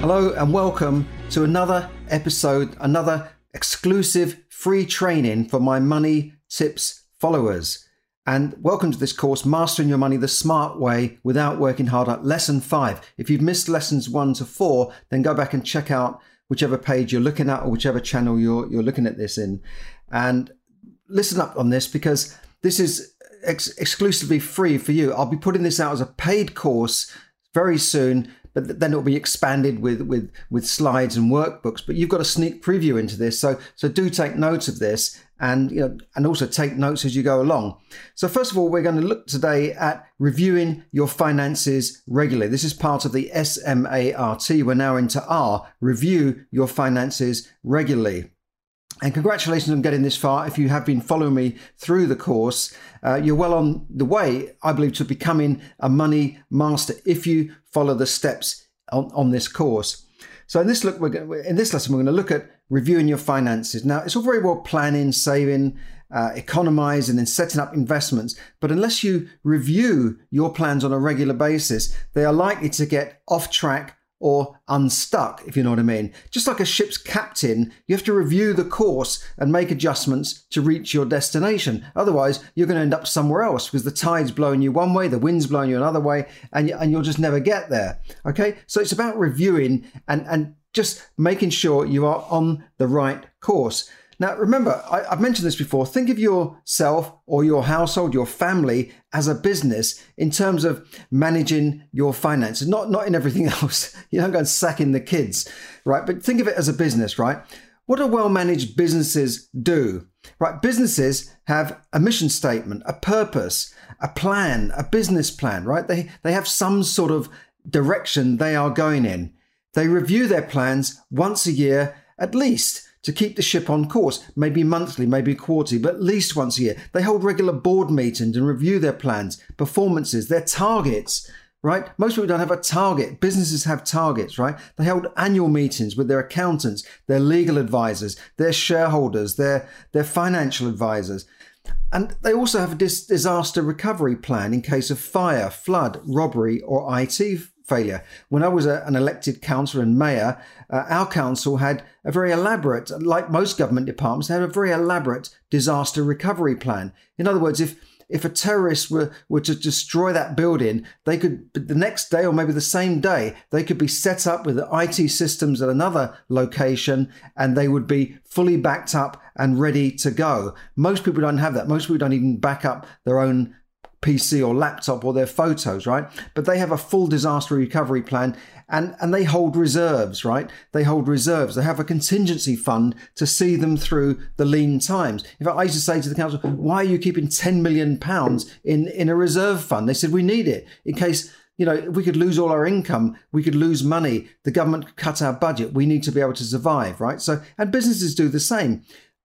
Hello and welcome to another episode, another exclusive free training for my money tips followers. And welcome to this course, Mastering Your Money the Smart Way Without Working Harder, Lesson 5. If you've missed lessons 1 to 4, then go back and check out whichever page you're looking at or whichever channel you're, you're looking at this in. And listen up on this because this is ex- exclusively free for you. I'll be putting this out as a paid course very soon but then it'll be expanded with with with slides and workbooks but you've got a sneak preview into this. So so do take notes of this and you know and also take notes as you go along. So first of all we're going to look today at reviewing your finances regularly. This is part of the SMART we're now into R review your finances regularly and congratulations on getting this far. If you have been following me through the course, uh, you're well on the way, I believe, to becoming a money master if you follow the steps on, on this course. So in this look, we're, in this lesson, we're going to look at reviewing your finances. Now, it's all very well planning, saving, uh, economizing, and setting up investments, but unless you review your plans on a regular basis, they are likely to get off track or unstuck, if you know what I mean. Just like a ship's captain, you have to review the course and make adjustments to reach your destination. Otherwise, you're going to end up somewhere else because the tide's blowing you one way, the wind's blowing you another way, and, and you'll just never get there. Okay, so it's about reviewing and, and just making sure you are on the right course. Now, remember, I, have mentioned this before. Think of yourself or your household, your family as a business in terms of managing your finances, not, not in everything else. You don't go and sack in the kids, right? But think of it as a business, right? What do well managed businesses do? Right? Businesses have a mission statement, a purpose, a plan, a business plan, right? They, they have some sort of direction they are going in. They review their plans once a year at least to keep the ship on course, maybe monthly, maybe quarterly, but at least once a year. They hold regular board meetings and review their plans, performances, their targets, right? Most people don't have a target. Businesses have targets, right? They hold annual meetings with their accountants, their legal advisors, their shareholders, their, their financial advisors. And they also have a dis- disaster recovery plan in case of fire, flood, robbery, or IT failure. When I was a, an elected councillor and mayor, uh, our council had a very elaborate, like most government departments, had a very elaborate disaster recovery plan. In other words, if if a terrorist were, were to destroy that building, they could, the next day or maybe the same day, they could be set up with the IT systems at another location and they would be fully backed up and ready to go. Most people don't have that. Most people don't even back up their own PC or laptop or their photos, right? But they have a full disaster recovery plan and, and they hold reserves, right? They hold reserves. They have a contingency fund to see them through the lean times. In fact, I used to say to the council, why are you keeping 10 million pounds in, in a reserve fund? They said, we need it in case you know, we could lose all our income, we could lose money, the government could cut our budget. We need to be able to survive, right? So, and businesses do the same.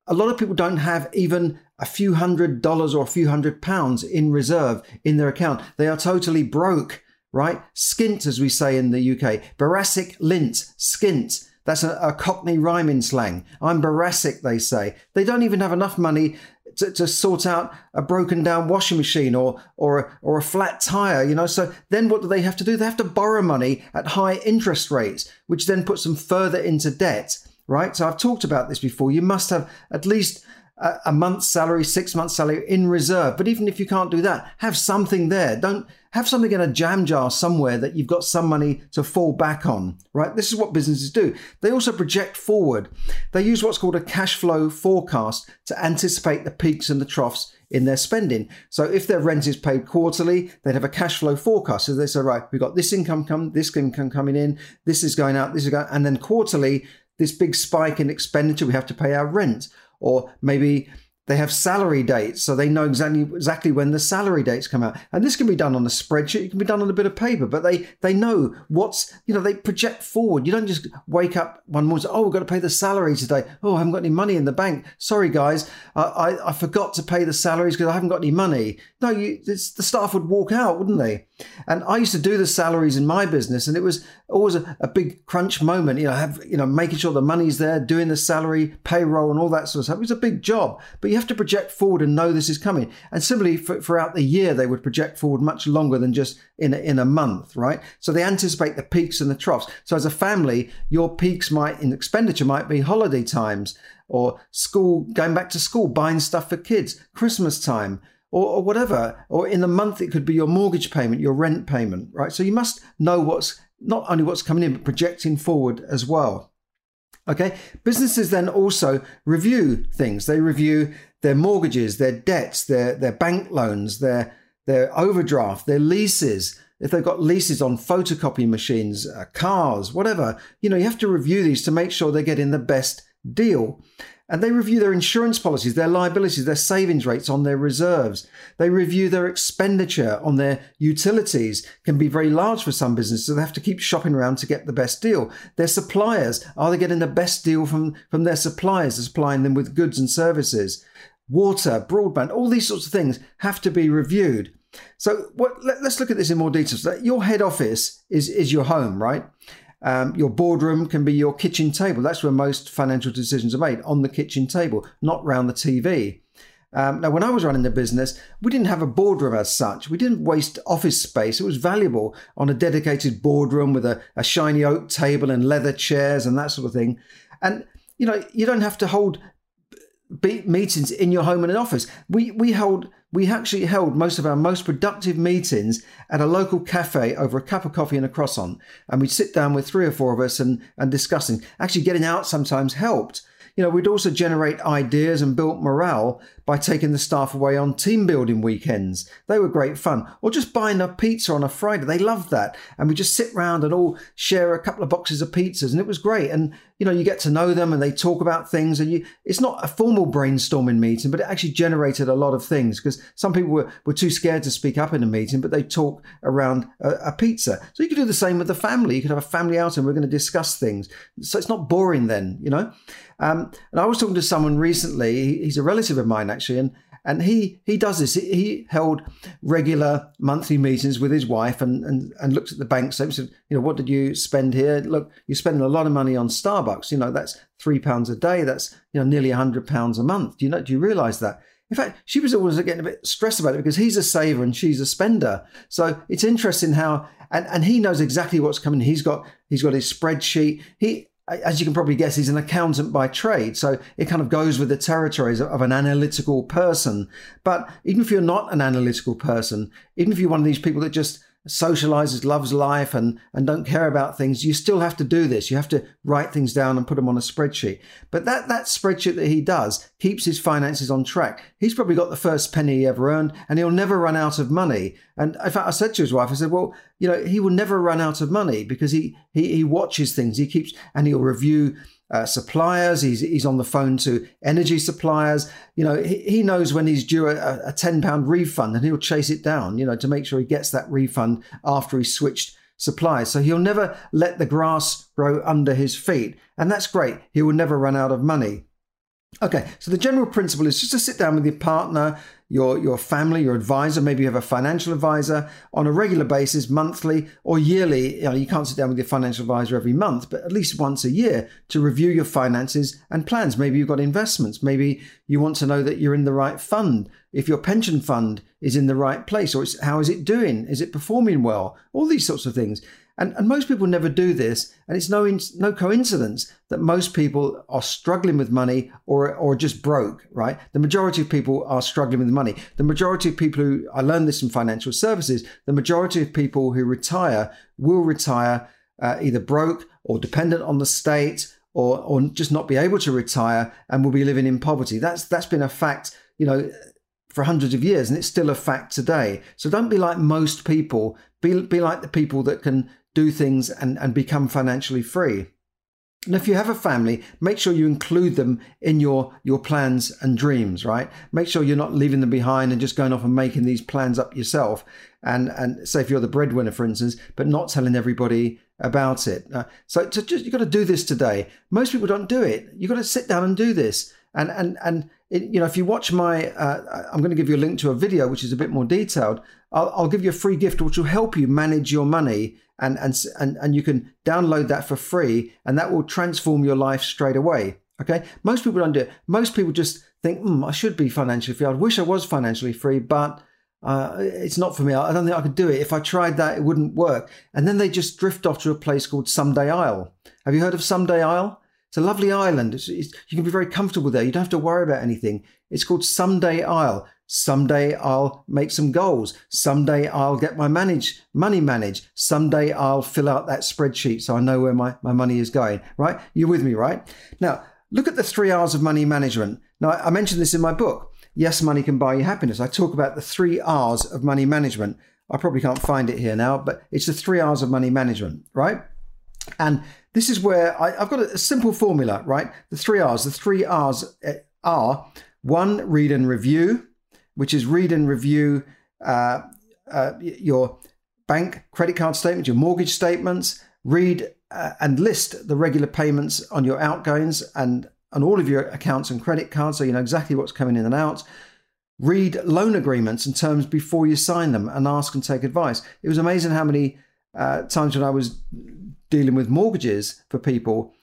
A lot of people don't have even a few hundred dollars or a few hundred pounds in reserve in their account. They are totally broke, right? Skint, as we say in the UK. Boracic lint, skint. That's a, a Cockney rhyming slang. I'm boracic, they say. They don't even have enough money to, to, sort out a broken down washing machine or or a, or a flat tire, you know. So then what do they have to do? They have to borrow money at high interest rates, which then puts them further into debt, right? So I've talked about this before. You must have at least a, a month's salary, six months' salary in reserve. But even if you can't do that, have something there. Don't have something in a jam jar somewhere that you've got some money to fall back on, right? This is what businesses do. They also project forward. They use what's called a cash flow forecast to anticipate the peaks and the troughs in their spending. So if their rent is paid quarterly, they'd have a cash flow forecast. So they say, right, we've got this income come, this income coming in, this is going out, this is going, and then quarterly, this big spike in expenditure, we have to pay our rent or maybe they have salary dates, so they know exactly exactly when the salary dates come out. And this can be done on a spreadsheet, it can be done on a bit of paper, but they they know what's you know they project forward. You don't just wake up one morning, and say, oh, we've got to pay the salary today. Oh, I haven't got any money in the bank. Sorry, guys, I I, I forgot to pay the salaries because I haven't got any money. No, you the staff would walk out, wouldn't they? And I used to do the salaries in my business, and it was always a, a big crunch moment. You know, have you know making sure the money's there, doing the salary, payroll, and all that sort of stuff. It was a big job, but you have to project forward and know this is coming. And similarly, for, throughout the year, they would project forward much longer than just in a, in a month, right? So they anticipate the peaks and the troughs. So as a family, your peaks might in expenditure might be holiday times or school, going back to school, buying stuff for kids, Christmas time. Or, or whatever, or in a month it could be your mortgage payment, your rent payment, right? So you must know what's not only what's coming in, but projecting forward as well. Okay, businesses then also review things. They review their mortgages, their debts, their, their bank loans, their, their overdraft, their leases. If they've got leases on photocopy machines, uh, cars, whatever, you know, you have to review these to make sure they're getting the best deal. And they review their insurance policies, their liabilities, their savings rates on their reserves. They review their expenditure on their utilities, can be very large for some businesses, so they have to keep shopping around to get the best deal. Their suppliers, are they getting the best deal from, from their suppliers, supplying them with goods and services? Water, broadband, all these sorts of things have to be reviewed. So what, let, us look at this in more detail. So your head office is, is your home, right? Um, your boardroom can be your kitchen table. That's where most financial decisions are made on the kitchen table, not round the TV. Um, now, when I was running the business, we didn't have a boardroom as such. We didn't waste office space. It was valuable on a dedicated boardroom with a, a shiny oak table and leather chairs and that sort of thing. And you know, you don't have to hold meetings in your home and an office. We we hold we actually held most of our most productive meetings at a local cafe over a cup of coffee and a croissant. And we'd sit down with three or four of us and, and discussing. Actually, getting out sometimes helped you know, we'd also generate ideas and build morale by taking the staff away on team building weekends. They were great fun. Or just buying a pizza on a Friday. They loved that. And we just sit round and all share a couple of boxes of pizzas and it was great. And, you know, you get to know them and they talk about things and you, it's not a formal brainstorming meeting, but it actually generated a lot of things because some people were, were too scared to speak up in a meeting, but they talk around a, a pizza. So you could do the same with the family. You could have a family out and we're going to discuss things. So it's not boring then, you know? Um, and I was talking to someone recently. He's a relative of mine actually, and and he he does this. He held regular monthly meetings with his wife and and, and looked at the bank statements. Said, you know, what did you spend here? Look, you're spending a lot of money on Starbucks. You know, that's three pounds a day. That's you know nearly a hundred pounds a month. Do you know? Do you realise that? In fact, she was always getting a bit stressed about it because he's a saver and she's a spender. So it's interesting how and, and he knows exactly what's coming. He's got he's got his spreadsheet. He as you can probably guess, he's an accountant by trade. So it kind of goes with the territories of an analytical person. But even if you're not an analytical person, even if you're one of these people that just socializes, loves life, and, and don't care about things, you still have to do this. You have to write things down and put them on a spreadsheet. But that, that spreadsheet that he does keeps his finances on track. He's probably got the first penny he ever earned, and he'll never run out of money. And in fact, I said to his wife, I said, well, you know, he will never run out of money because he, he, he watches things, he keeps, and he'll review uh, suppliers. He's he's on the phone to energy suppliers. You know, he, he knows when he's due a, a ten pound refund, and he'll chase it down. You know, to make sure he gets that refund after he's switched suppliers. So he'll never let the grass grow under his feet, and that's great. He will never run out of money. Okay, so the general principle is just to sit down with your partner, your, your family, your advisor, maybe you have a financial advisor on a regular basis, monthly or yearly. You, know, you can't sit down with your financial advisor every month, but at least once a year to review your finances and plans. Maybe you've got investments. Maybe you want to know that you're in the right fund. If your pension fund is in the right place, or how is it doing? Is it performing well? All these sorts of things. And, and most people never do this. And it's no, no coincidence that most people are struggling with money or, or just broke, right? The majority of people are struggling with money. The majority of people who, I learned this in financial services, the majority of people who retire will retire uh, either broke or dependent on the state or, or just not be able to retire and will be living in poverty. That's, that's been a fact, you know, for hundreds of years and it's still a fact today. So don't be like most people. Be, be like the people that can do things and, and become financially free. And if you have a family, make sure you include them in your, your plans and dreams, right? Make sure you're not leaving them behind and just going off and making these plans up yourself. And, and say if you're the breadwinner, for instance, but not telling everybody about it. Uh, so to just, you've got to do this today. Most people don't do it. You've got to sit down and do this. And, and, and it, you know, if you watch my, uh, I'm going to give you a link to a video which is a bit more detailed. I'll, I'll give you a free gift which will help you manage your money and, and, and, and you can download that for free and that will transform your life straight away. Okay. Most people don't do it. Most people just think, mm, I should be financially free. I wish I was financially free, but uh, it's not for me. I don't think I could do it. If I tried that, it wouldn't work. And then they just drift off to a place called Someday Isle. Have you heard of Someday Isle? It's a lovely island. It's, it's, you can be very comfortable there. You don't have to worry about anything. It's called Someday Isle. Someday I'll make some goals. Someday I'll get my manage money managed. Someday I'll fill out that spreadsheet so I know where my, my money is going. Right? You're with me, right? Now, look at the three R's of money management. Now, I mentioned this in my book. Yes, money can buy you happiness. I talk about the three R's of money management. I probably can't find it here now, but it's the three R's of money management, right? And this is where I, have got a, a simple formula, right? The three R's. The three R's eh, are one, read and review which is read and review uh, uh, your bank credit card statements, your mortgage statements, read uh, and list the regular payments on your outgoings and on all of your accounts and credit cards so you know exactly what's coming in and out. Read loan agreements and terms before you sign them and ask and take advice. It was amazing how many uh, times when I was dealing with mortgages for people,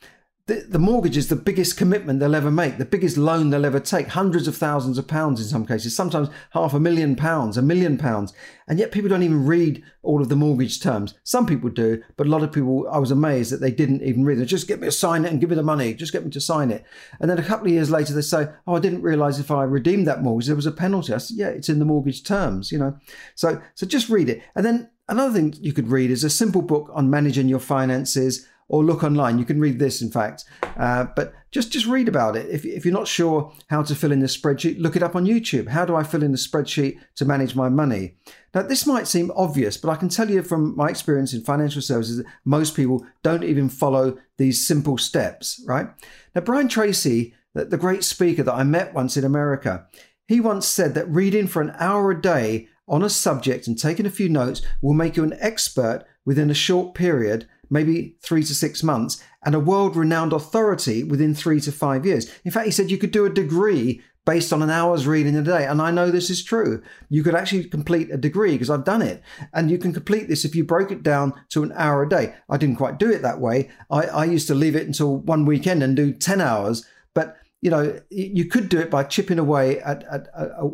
the, the mortgage is the biggest commitment they'll ever make, the biggest loan they'll ever take, hundreds of thousands of pounds in some cases, sometimes half a million pounds, a million pounds. And yet people don't even read all of the mortgage terms. Some people do, but a lot of people, I was amazed that they didn't even read it. Just get me to sign it and give me the money. Just get me to sign it. And then a couple of years later, they say, Oh, I didn't realize if I redeemed that mortgage, there was a penalty. I said, Yeah, it's in the mortgage terms, you know. So, so just read it. And then another thing you could read is a simple book on managing your finances or look online. You can read this, in fact, uh, but just just read about it. If, if you're not sure how to fill in the spreadsheet, look it up on YouTube. How do I fill in the spreadsheet to manage my money? Now, this might seem obvious, but I can tell you from my experience in financial services that most people don't even follow these simple steps, right? Now, Brian Tracy, the great speaker that I met once in America, he once said that reading for an hour a day on a subject and taking a few notes will make you an expert within a short period maybe three to six months, and a world renowned authority within three to five years. In fact, he said you could do a degree based on an hour's reading a day. And I know this is true. You could actually complete a degree because I've done it. And you can complete this if you broke it down to an hour a day. I didn't quite do it that way. I, I used to leave it until one weekend and do 10 hours. But you know, you could do it by chipping away at, at, at, at,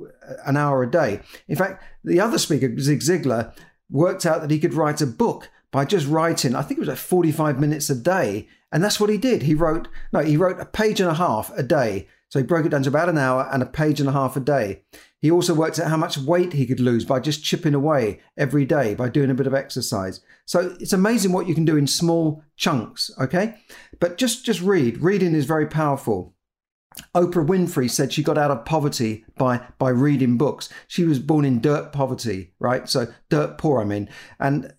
an hour a day. In fact, the other speaker, Zig Ziglar, worked out that he could write a book by just writing, I think it was like 45 minutes a day. And that's what he did. He wrote, no, he wrote a page and a half a day. So he broke it down to about an hour and a page and a half a day. He also worked out how much weight he could lose by just chipping away every day by doing a bit of exercise. So it's amazing what you can do in small chunks, okay? But just just read. Reading is very powerful. Oprah Winfrey said she got out of poverty by by reading books. She was born in dirt poverty, right? So dirt poor, I mean. And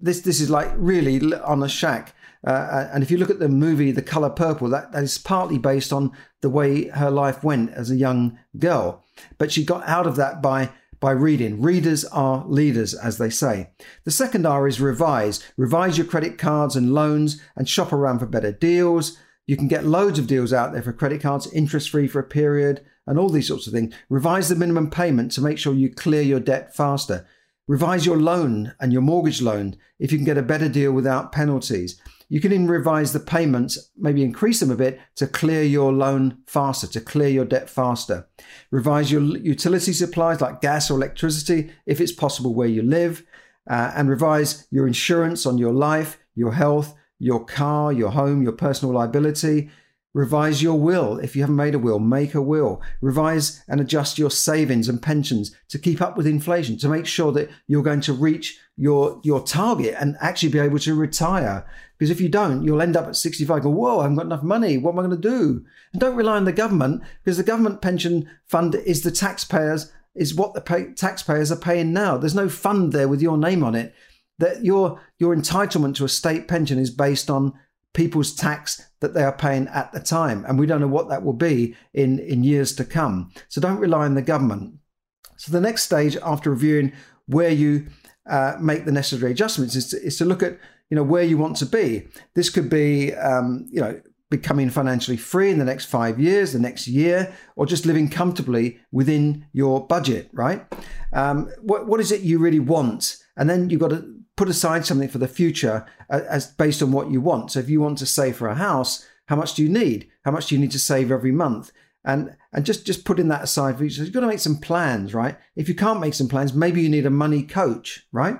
this this is like really on a shack. Uh, and if you look at the movie The Color Purple, that, that is partly based on the way her life went as a young girl. But she got out of that by by reading. Readers are leaders, as they say. The second R is revise. Revise your credit cards and loans and shop around for better deals. You can get loads of deals out there for credit cards, interest free for a period, and all these sorts of things. Revise the minimum payment to make sure you clear your debt faster. Revise your loan and your mortgage loan if you can get a better deal without penalties. You can even revise the payments, maybe increase them a bit to clear your loan faster, to clear your debt faster. Revise your utility supplies like gas or electricity if it's possible where you live. Uh, and revise your insurance on your life, your health, your car, your home, your personal liability. Revise your will. If you haven't made a will, make a will. Revise and adjust your savings and pensions to keep up with inflation, to make sure that you're going to reach your, your target and actually be able to retire. Because if you don't, you'll end up at 65 go, whoa, I haven't got enough money. What am I going to do? And don't rely on the government because the government pension fund is the taxpayers, is what the pay, taxpayers are paying now. There's no fund there with your name on it that your your entitlement to a state pension is based on people's tax that they are paying at the time. And we don't know what that will be in, in years to come. So don't rely on the government. So the next stage after reviewing where you uh, make the necessary adjustments is to, is to look at you know where you want to be. This could be um, you know becoming financially free in the next five years, the next year, or just living comfortably within your budget. Right? Um, what what is it you really want? And then you've got to put aside something for the future uh, as based on what you want. So if you want to save for a house, how much do you need? How much do you need to save every month? And and just just putting that aside for you. So you've got to make some plans, right? If you can't make some plans, maybe you need a money coach, right?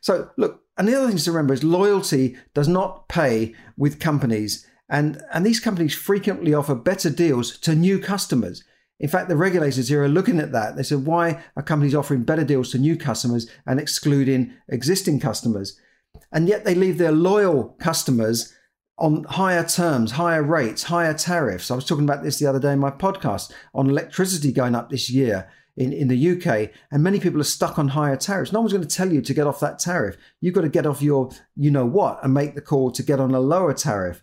So look, and the other thing to remember is loyalty does not pay with companies. And, and these companies frequently offer better deals to new customers. In fact, the regulators here are looking at that. They said, why are companies offering better deals to new customers and excluding existing customers? And yet they leave their loyal customers on higher terms, higher rates, higher tariffs. I was talking about this the other day in my podcast on electricity going up this year in, in the UK, and many people are stuck on higher tariffs. No one's going to tell you to get off that tariff. You've got to get off your you know what and make the call to get on a lower tariff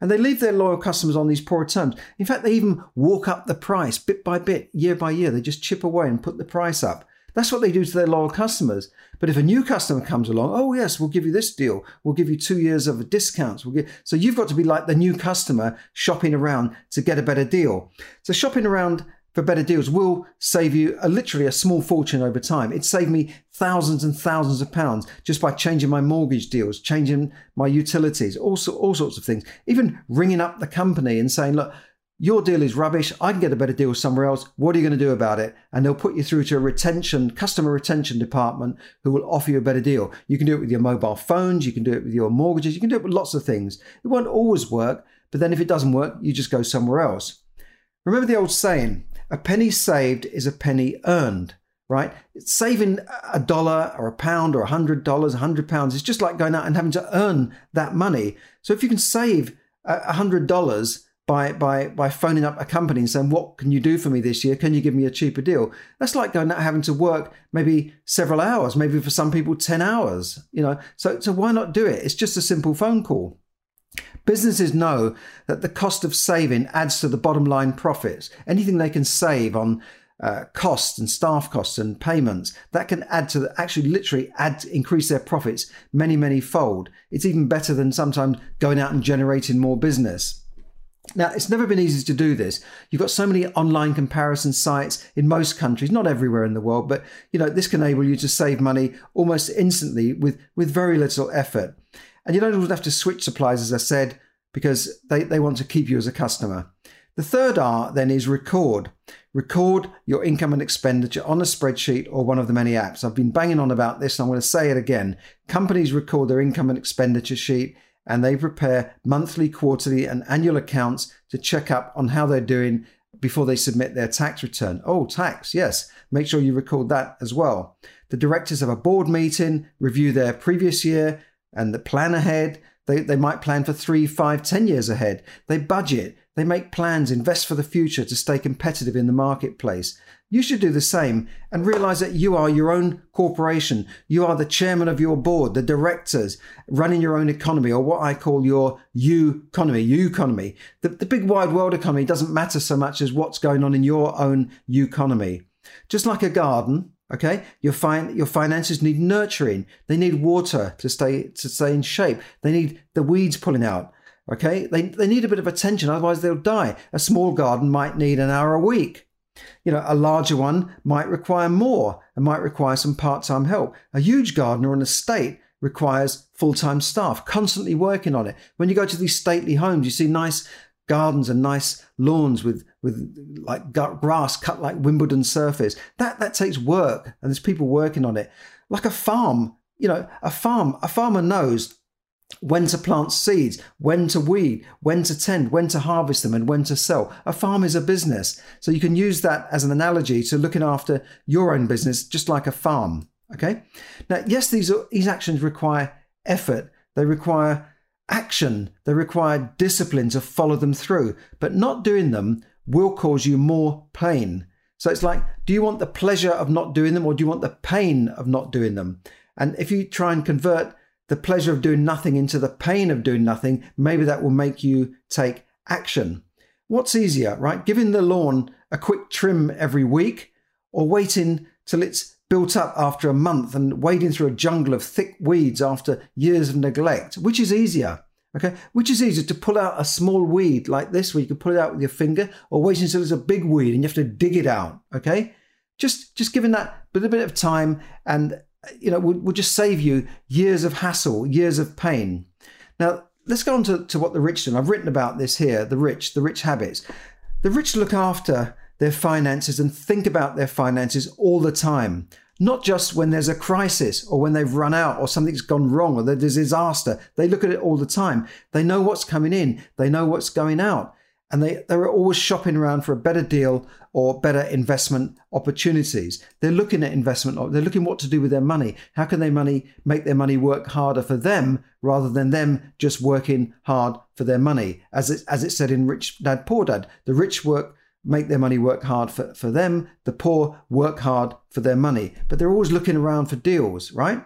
and they leave their loyal customers on these poor terms. In fact, they even walk up the price bit by bit, year by year. They just chip away and put the price up. That's what they do to their loyal customers. But if a new customer comes along, oh yes, we'll give you this deal. We'll give you two years of discounts. We'll give... So you've got to be like the new customer shopping around to get a better deal. So shopping around for better deals will save you a, literally a small fortune over time. It saved me thousands and thousands of pounds just by changing my mortgage deals, changing my utilities, all, all sorts of things. Even ringing up the company and saying, look, your deal is rubbish. I can get a better deal somewhere else. What are you going to do about it? And they'll put you through to a retention, customer retention department who will offer you a better deal. You can do it with your mobile phones. You can do it with your mortgages. You can do it with lots of things. It won't always work. But then if it doesn't work, you just go somewhere else. Remember the old saying, a penny saved is a penny earned, right? Saving a dollar or a pound or a hundred dollars, a hundred pounds is just like going out and having to earn that money. So if you can save a hundred dollars by by by phoning up a company and saying, "What can you do for me this year? Can you give me a cheaper deal?" That's like going out having to work maybe several hours, maybe for some people ten hours. You know, so so why not do it? It's just a simple phone call. Businesses know that the cost of saving adds to the bottom line profits. Anything they can save on uh, costs and staff costs and payments that can add to the, actually literally add increase their profits many many fold. It's even better than sometimes going out and generating more business. Now, it's never been easy to do this. You've got so many online comparison sites in most countries, not everywhere in the world, but you know, this can enable you to save money almost instantly with, with very little effort. And you don't always have to switch suppliers, as I said, because they, they want to keep you as a customer. The third R then is record. Record your income and expenditure on a spreadsheet or one of the many apps. I've been banging on about this, and I'm going to say it again. Companies record their income and expenditure sheet and they prepare monthly, quarterly, and annual accounts to check up on how they're doing before they submit their tax return. Oh, tax, yes. Make sure you record that as well. The directors have a board meeting, review their previous year, and the plan ahead. They, they might plan for three, five, ten years ahead. They budget, they make plans, invest for the future to stay competitive in the marketplace. You should do the same and realize that you are your own corporation. You are the chairman of your board, the directors running your own economy, or what I call your U economy, U economy. The, the big wide world economy doesn't matter so much as what's going on in your own U economy. Just like a garden, Okay, your fin- your finances need nurturing. They need water to stay to stay in shape. They need the weeds pulling out. Okay, they they need a bit of attention, otherwise they'll die. A small garden might need an hour a week. You know, a larger one might require more and might require some part-time help. A huge garden or an estate requires full-time staff constantly working on it. When you go to these stately homes, you see nice gardens and nice lawns with with like grass cut like Wimbledon surface. That that takes work, and there's people working on it. Like a farm, you know, a farm. A farmer knows when to plant seeds, when to weed, when to tend, when to harvest them, and when to sell. A farm is a business, so you can use that as an analogy to looking after your own business, just like a farm. Okay. Now, yes, these these actions require effort. They require action. They require discipline to follow them through, but not doing them will cause you more pain. So it's like, do you want the pleasure of not doing them or do you want the pain of not doing them? And if you try and convert the pleasure of doing nothing into the pain of doing nothing, maybe that will make you take action. What's easier, right? Giving the lawn a quick trim every week or waiting till it's built up after a month and wading through a jungle of thick weeds after years of neglect? Which is easier? Okay, which is easier to pull out a small weed like this, where you can pull it out with your finger, or wait until it's a big weed and you have to dig it out. Okay, just just giving that a little bit of time, and you know, will just save you years of hassle, years of pain. Now, let's go on to, to what the rich do. I've written about this here. The rich, the rich habits. The rich look after their finances and think about their finances all the time not just when there's a crisis or when they've run out or something's gone wrong or there's a disaster. They look at it all the time. They know what's coming in, they know what's going out. And they, they're always shopping around for a better deal or better investment opportunities. They're looking at investment, they're looking what to do with their money. How can they money make their money work harder for them rather than them just working hard for their money? As it, as it said in Rich Dad Poor Dad, the rich work make their money work hard for, for them. The poor work hard for their money, but they're always looking around for deals, right?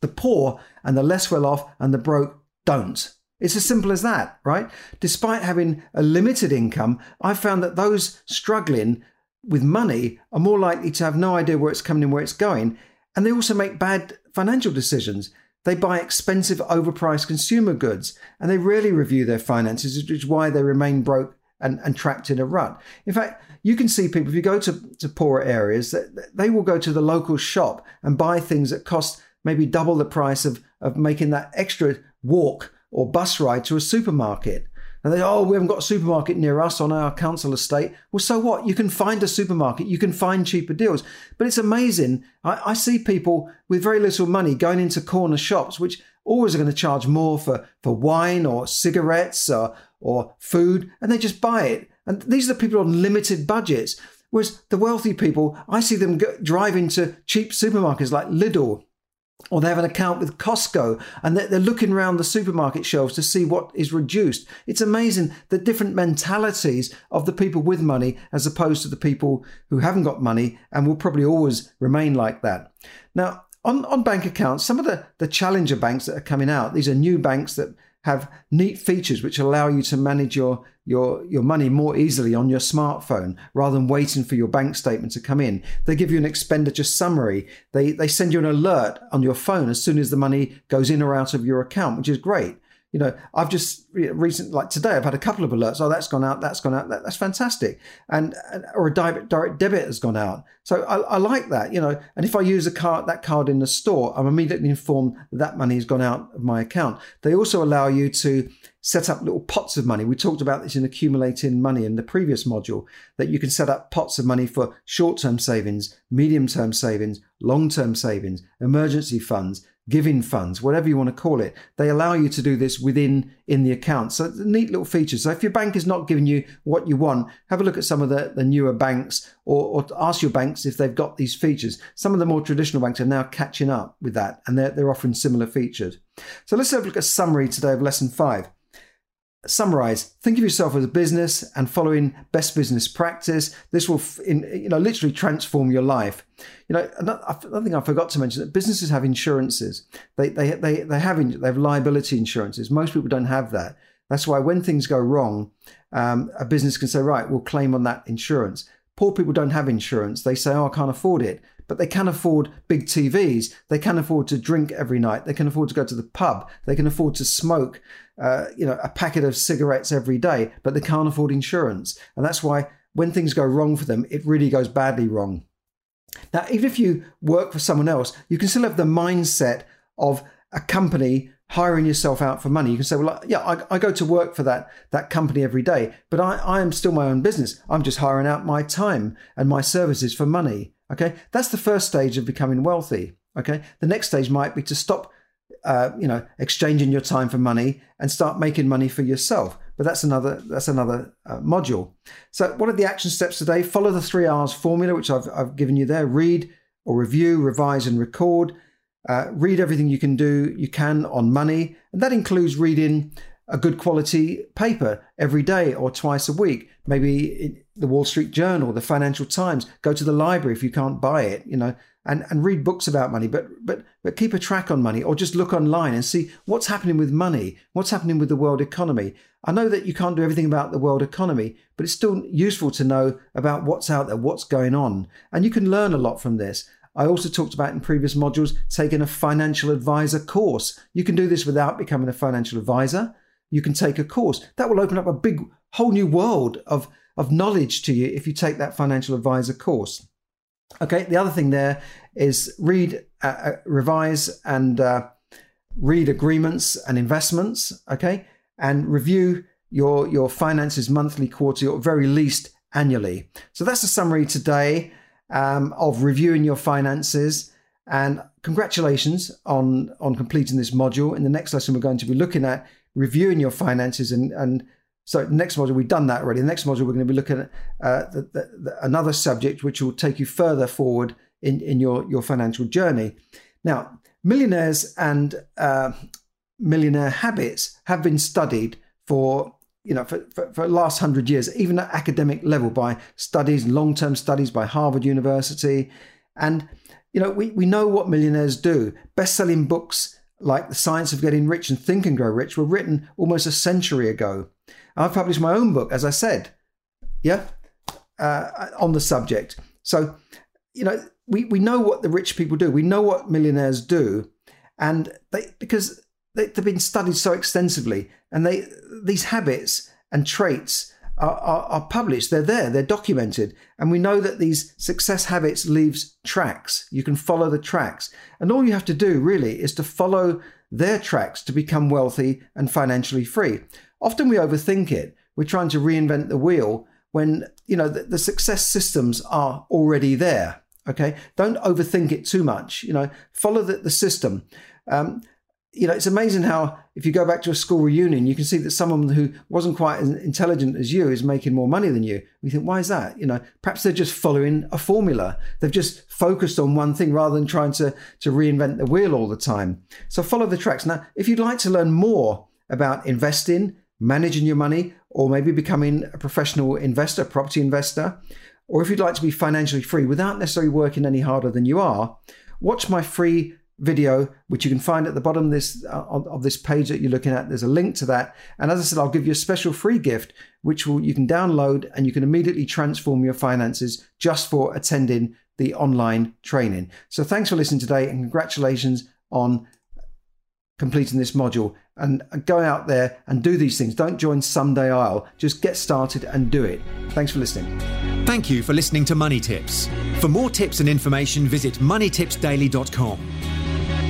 The poor and the less well off and the broke don't. It's as simple as that, right? Despite having a limited income, I've found that those struggling with money are more likely to have no idea where it's coming and where it's going. And they also make bad financial decisions. They buy expensive, overpriced consumer goods and they rarely review their finances, which is why they remain broke and, and trapped in a rut. In fact, you can see people, if you go to, to poorer areas, that they will go to the local shop and buy things that cost maybe double the price of, of making that extra walk or bus ride to a supermarket. And they, oh, we haven't got a supermarket near us on our council estate. Well, so what? You can find a supermarket, you can find cheaper deals. But it's amazing. I, I see people with very little money going into corner shops, which always are going to charge more for, for wine or cigarettes or, or food, and they just buy it. And these are the people on limited budgets. Whereas the wealthy people, I see them go, drive into cheap supermarkets like Lidl, or they have an account with Costco, and they're, they're looking around the supermarket shelves to see what is reduced. It's amazing the different mentalities of the people with money as opposed to the people who haven't got money and will probably always remain like that. Now, on, on bank accounts, some of the, the challenger banks that are coming out, these are new banks that have neat features which allow you to manage your, your, your money more easily on your smartphone rather than waiting for your bank statement to come in. They give you an expenditure summary. They, they send you an alert on your phone as soon as the money goes in or out of your account, which is great you know, I've just recent like today, I've had a couple of alerts. Oh, that's gone out. That's gone out. That, that's fantastic. And, or a direct, debit has gone out. So I, I, like that, you know. And if I use a card, that card in the store, I'm immediately informed that money has gone out of my account. They also allow you to set up little pots of money. We talked about this in accumulating money in the previous module that you can set up pots of money for short-term savings, medium-term savings, long-term savings, emergency funds giving funds, whatever you want to call it. They allow you to do this within in the account. So neat little features. So if your bank is not giving you what you want, have a look at some of the, the newer banks or, or ask your banks if they've got these features. Some of the more traditional banks are now catching up with that and they're, they're offering similar features. So let's have a look at summary today of lesson five summarize think of yourself as a business and following best business practice. This will in, you know literally transform your life. You know another thing i forgot to mention that businesses have insurances. They they they, they have they have liability insurances. Most people don't have that. That's why when things go wrong um, a business can say right we'll claim on that insurance. Poor people don't have insurance. They say oh i can't afford it but they can afford big TVs. They can afford to drink every night. They can afford to go to the pub. They can afford to smoke, uh, you know, a packet of cigarettes every day, but they can't afford insurance. And that's why when things go wrong for them, it really goes badly wrong. Now, even if you work for someone else, you can still have the mindset of a company hiring yourself out for money. You can say, well, yeah, I, I, go to work for that, that company every day, but I, I am still my own business. I'm just hiring out my time and my services for money. Okay, that's the first stage of becoming wealthy. Okay, the next stage might be to stop, uh, you know, exchanging your time for money and start making money for yourself. But that's another that's another uh, module. So, what are the action steps today? Follow the three R's formula, which I've, I've given you there. Read or review, revise and record. Uh, read everything you can do you can on money, and that includes reading a good quality paper every day or twice a week. Maybe the Wall Street Journal, the Financial Times. Go to the library if you can't buy it, you know, and, and read books about money, but but but keep a track on money or just look online and see what's happening with money, what's happening with the world economy. I know that you can't do everything about the world economy, but it's still useful to know about what's out there, what's going on. And you can learn a lot from this. I also talked about in previous modules taking a financial advisor course. You can do this without becoming a financial advisor. You can take a course. That will open up a big, whole new world of, of knowledge to you if you take that financial advisor course. Okay, the other thing there is read, uh, uh, revise, and uh, read agreements and investments. Okay, and review your your finances monthly, quarterly, or very least annually. So that's a summary today um, of reviewing your finances. And congratulations on on completing this module. In the next lesson, we're going to be looking at reviewing your finances and and so next module we've done that already. The next module we're going to be looking at uh, the, the, the, another subject which will take you further forward in in your your financial journey. Now, millionaires and uh, millionaire habits have been studied for you know for, for, for the last hundred years, even at academic level by studies, long term studies by Harvard University, and you know we we know what millionaires do. Best selling books like The Science of Getting Rich and Think and Grow Rich were written almost a century ago. I've published my own book, as I said, yeah, uh, on the subject. So, you know, we, we know what the rich people do. We know what millionaires do. And they, because they, they've been studied so extensively and they, these habits and traits are, are, are, published. They're there. They're documented, and we know that these success habits leaves tracks. You can follow the tracks, and all you have to do really is to follow their tracks to become wealthy and financially free. Often we overthink it. We're trying to reinvent the wheel when you know the, the success systems are already there. Okay, don't overthink it too much. You know, follow the, the system. Um, you know, it's amazing how if you go back to a school reunion, you can see that someone who wasn't quite as intelligent as you is making more money than you. We think, why is that? You know, perhaps they're just following a formula. They've just focused on one thing rather than trying to, to reinvent the wheel all the time. So follow the tracks. Now, if you'd like to learn more about investing, managing your money, or maybe becoming a professional investor, property investor, or if you'd like to be financially free without necessarily working any harder than you are, watch my free video, which you can find at the bottom of this uh, of this page that you're looking at. There's a link to that, and as I said, I'll give you a special free gift, which will you can download and you can immediately transform your finances just for attending the online training. So thanks for listening today, and congratulations on completing this module and go out there and do these things. Don't join Someday Isle. Just get started and do it. Thanks for listening. Thank you for listening to Money Tips. For more tips and information, visit moneytipsdaily.com.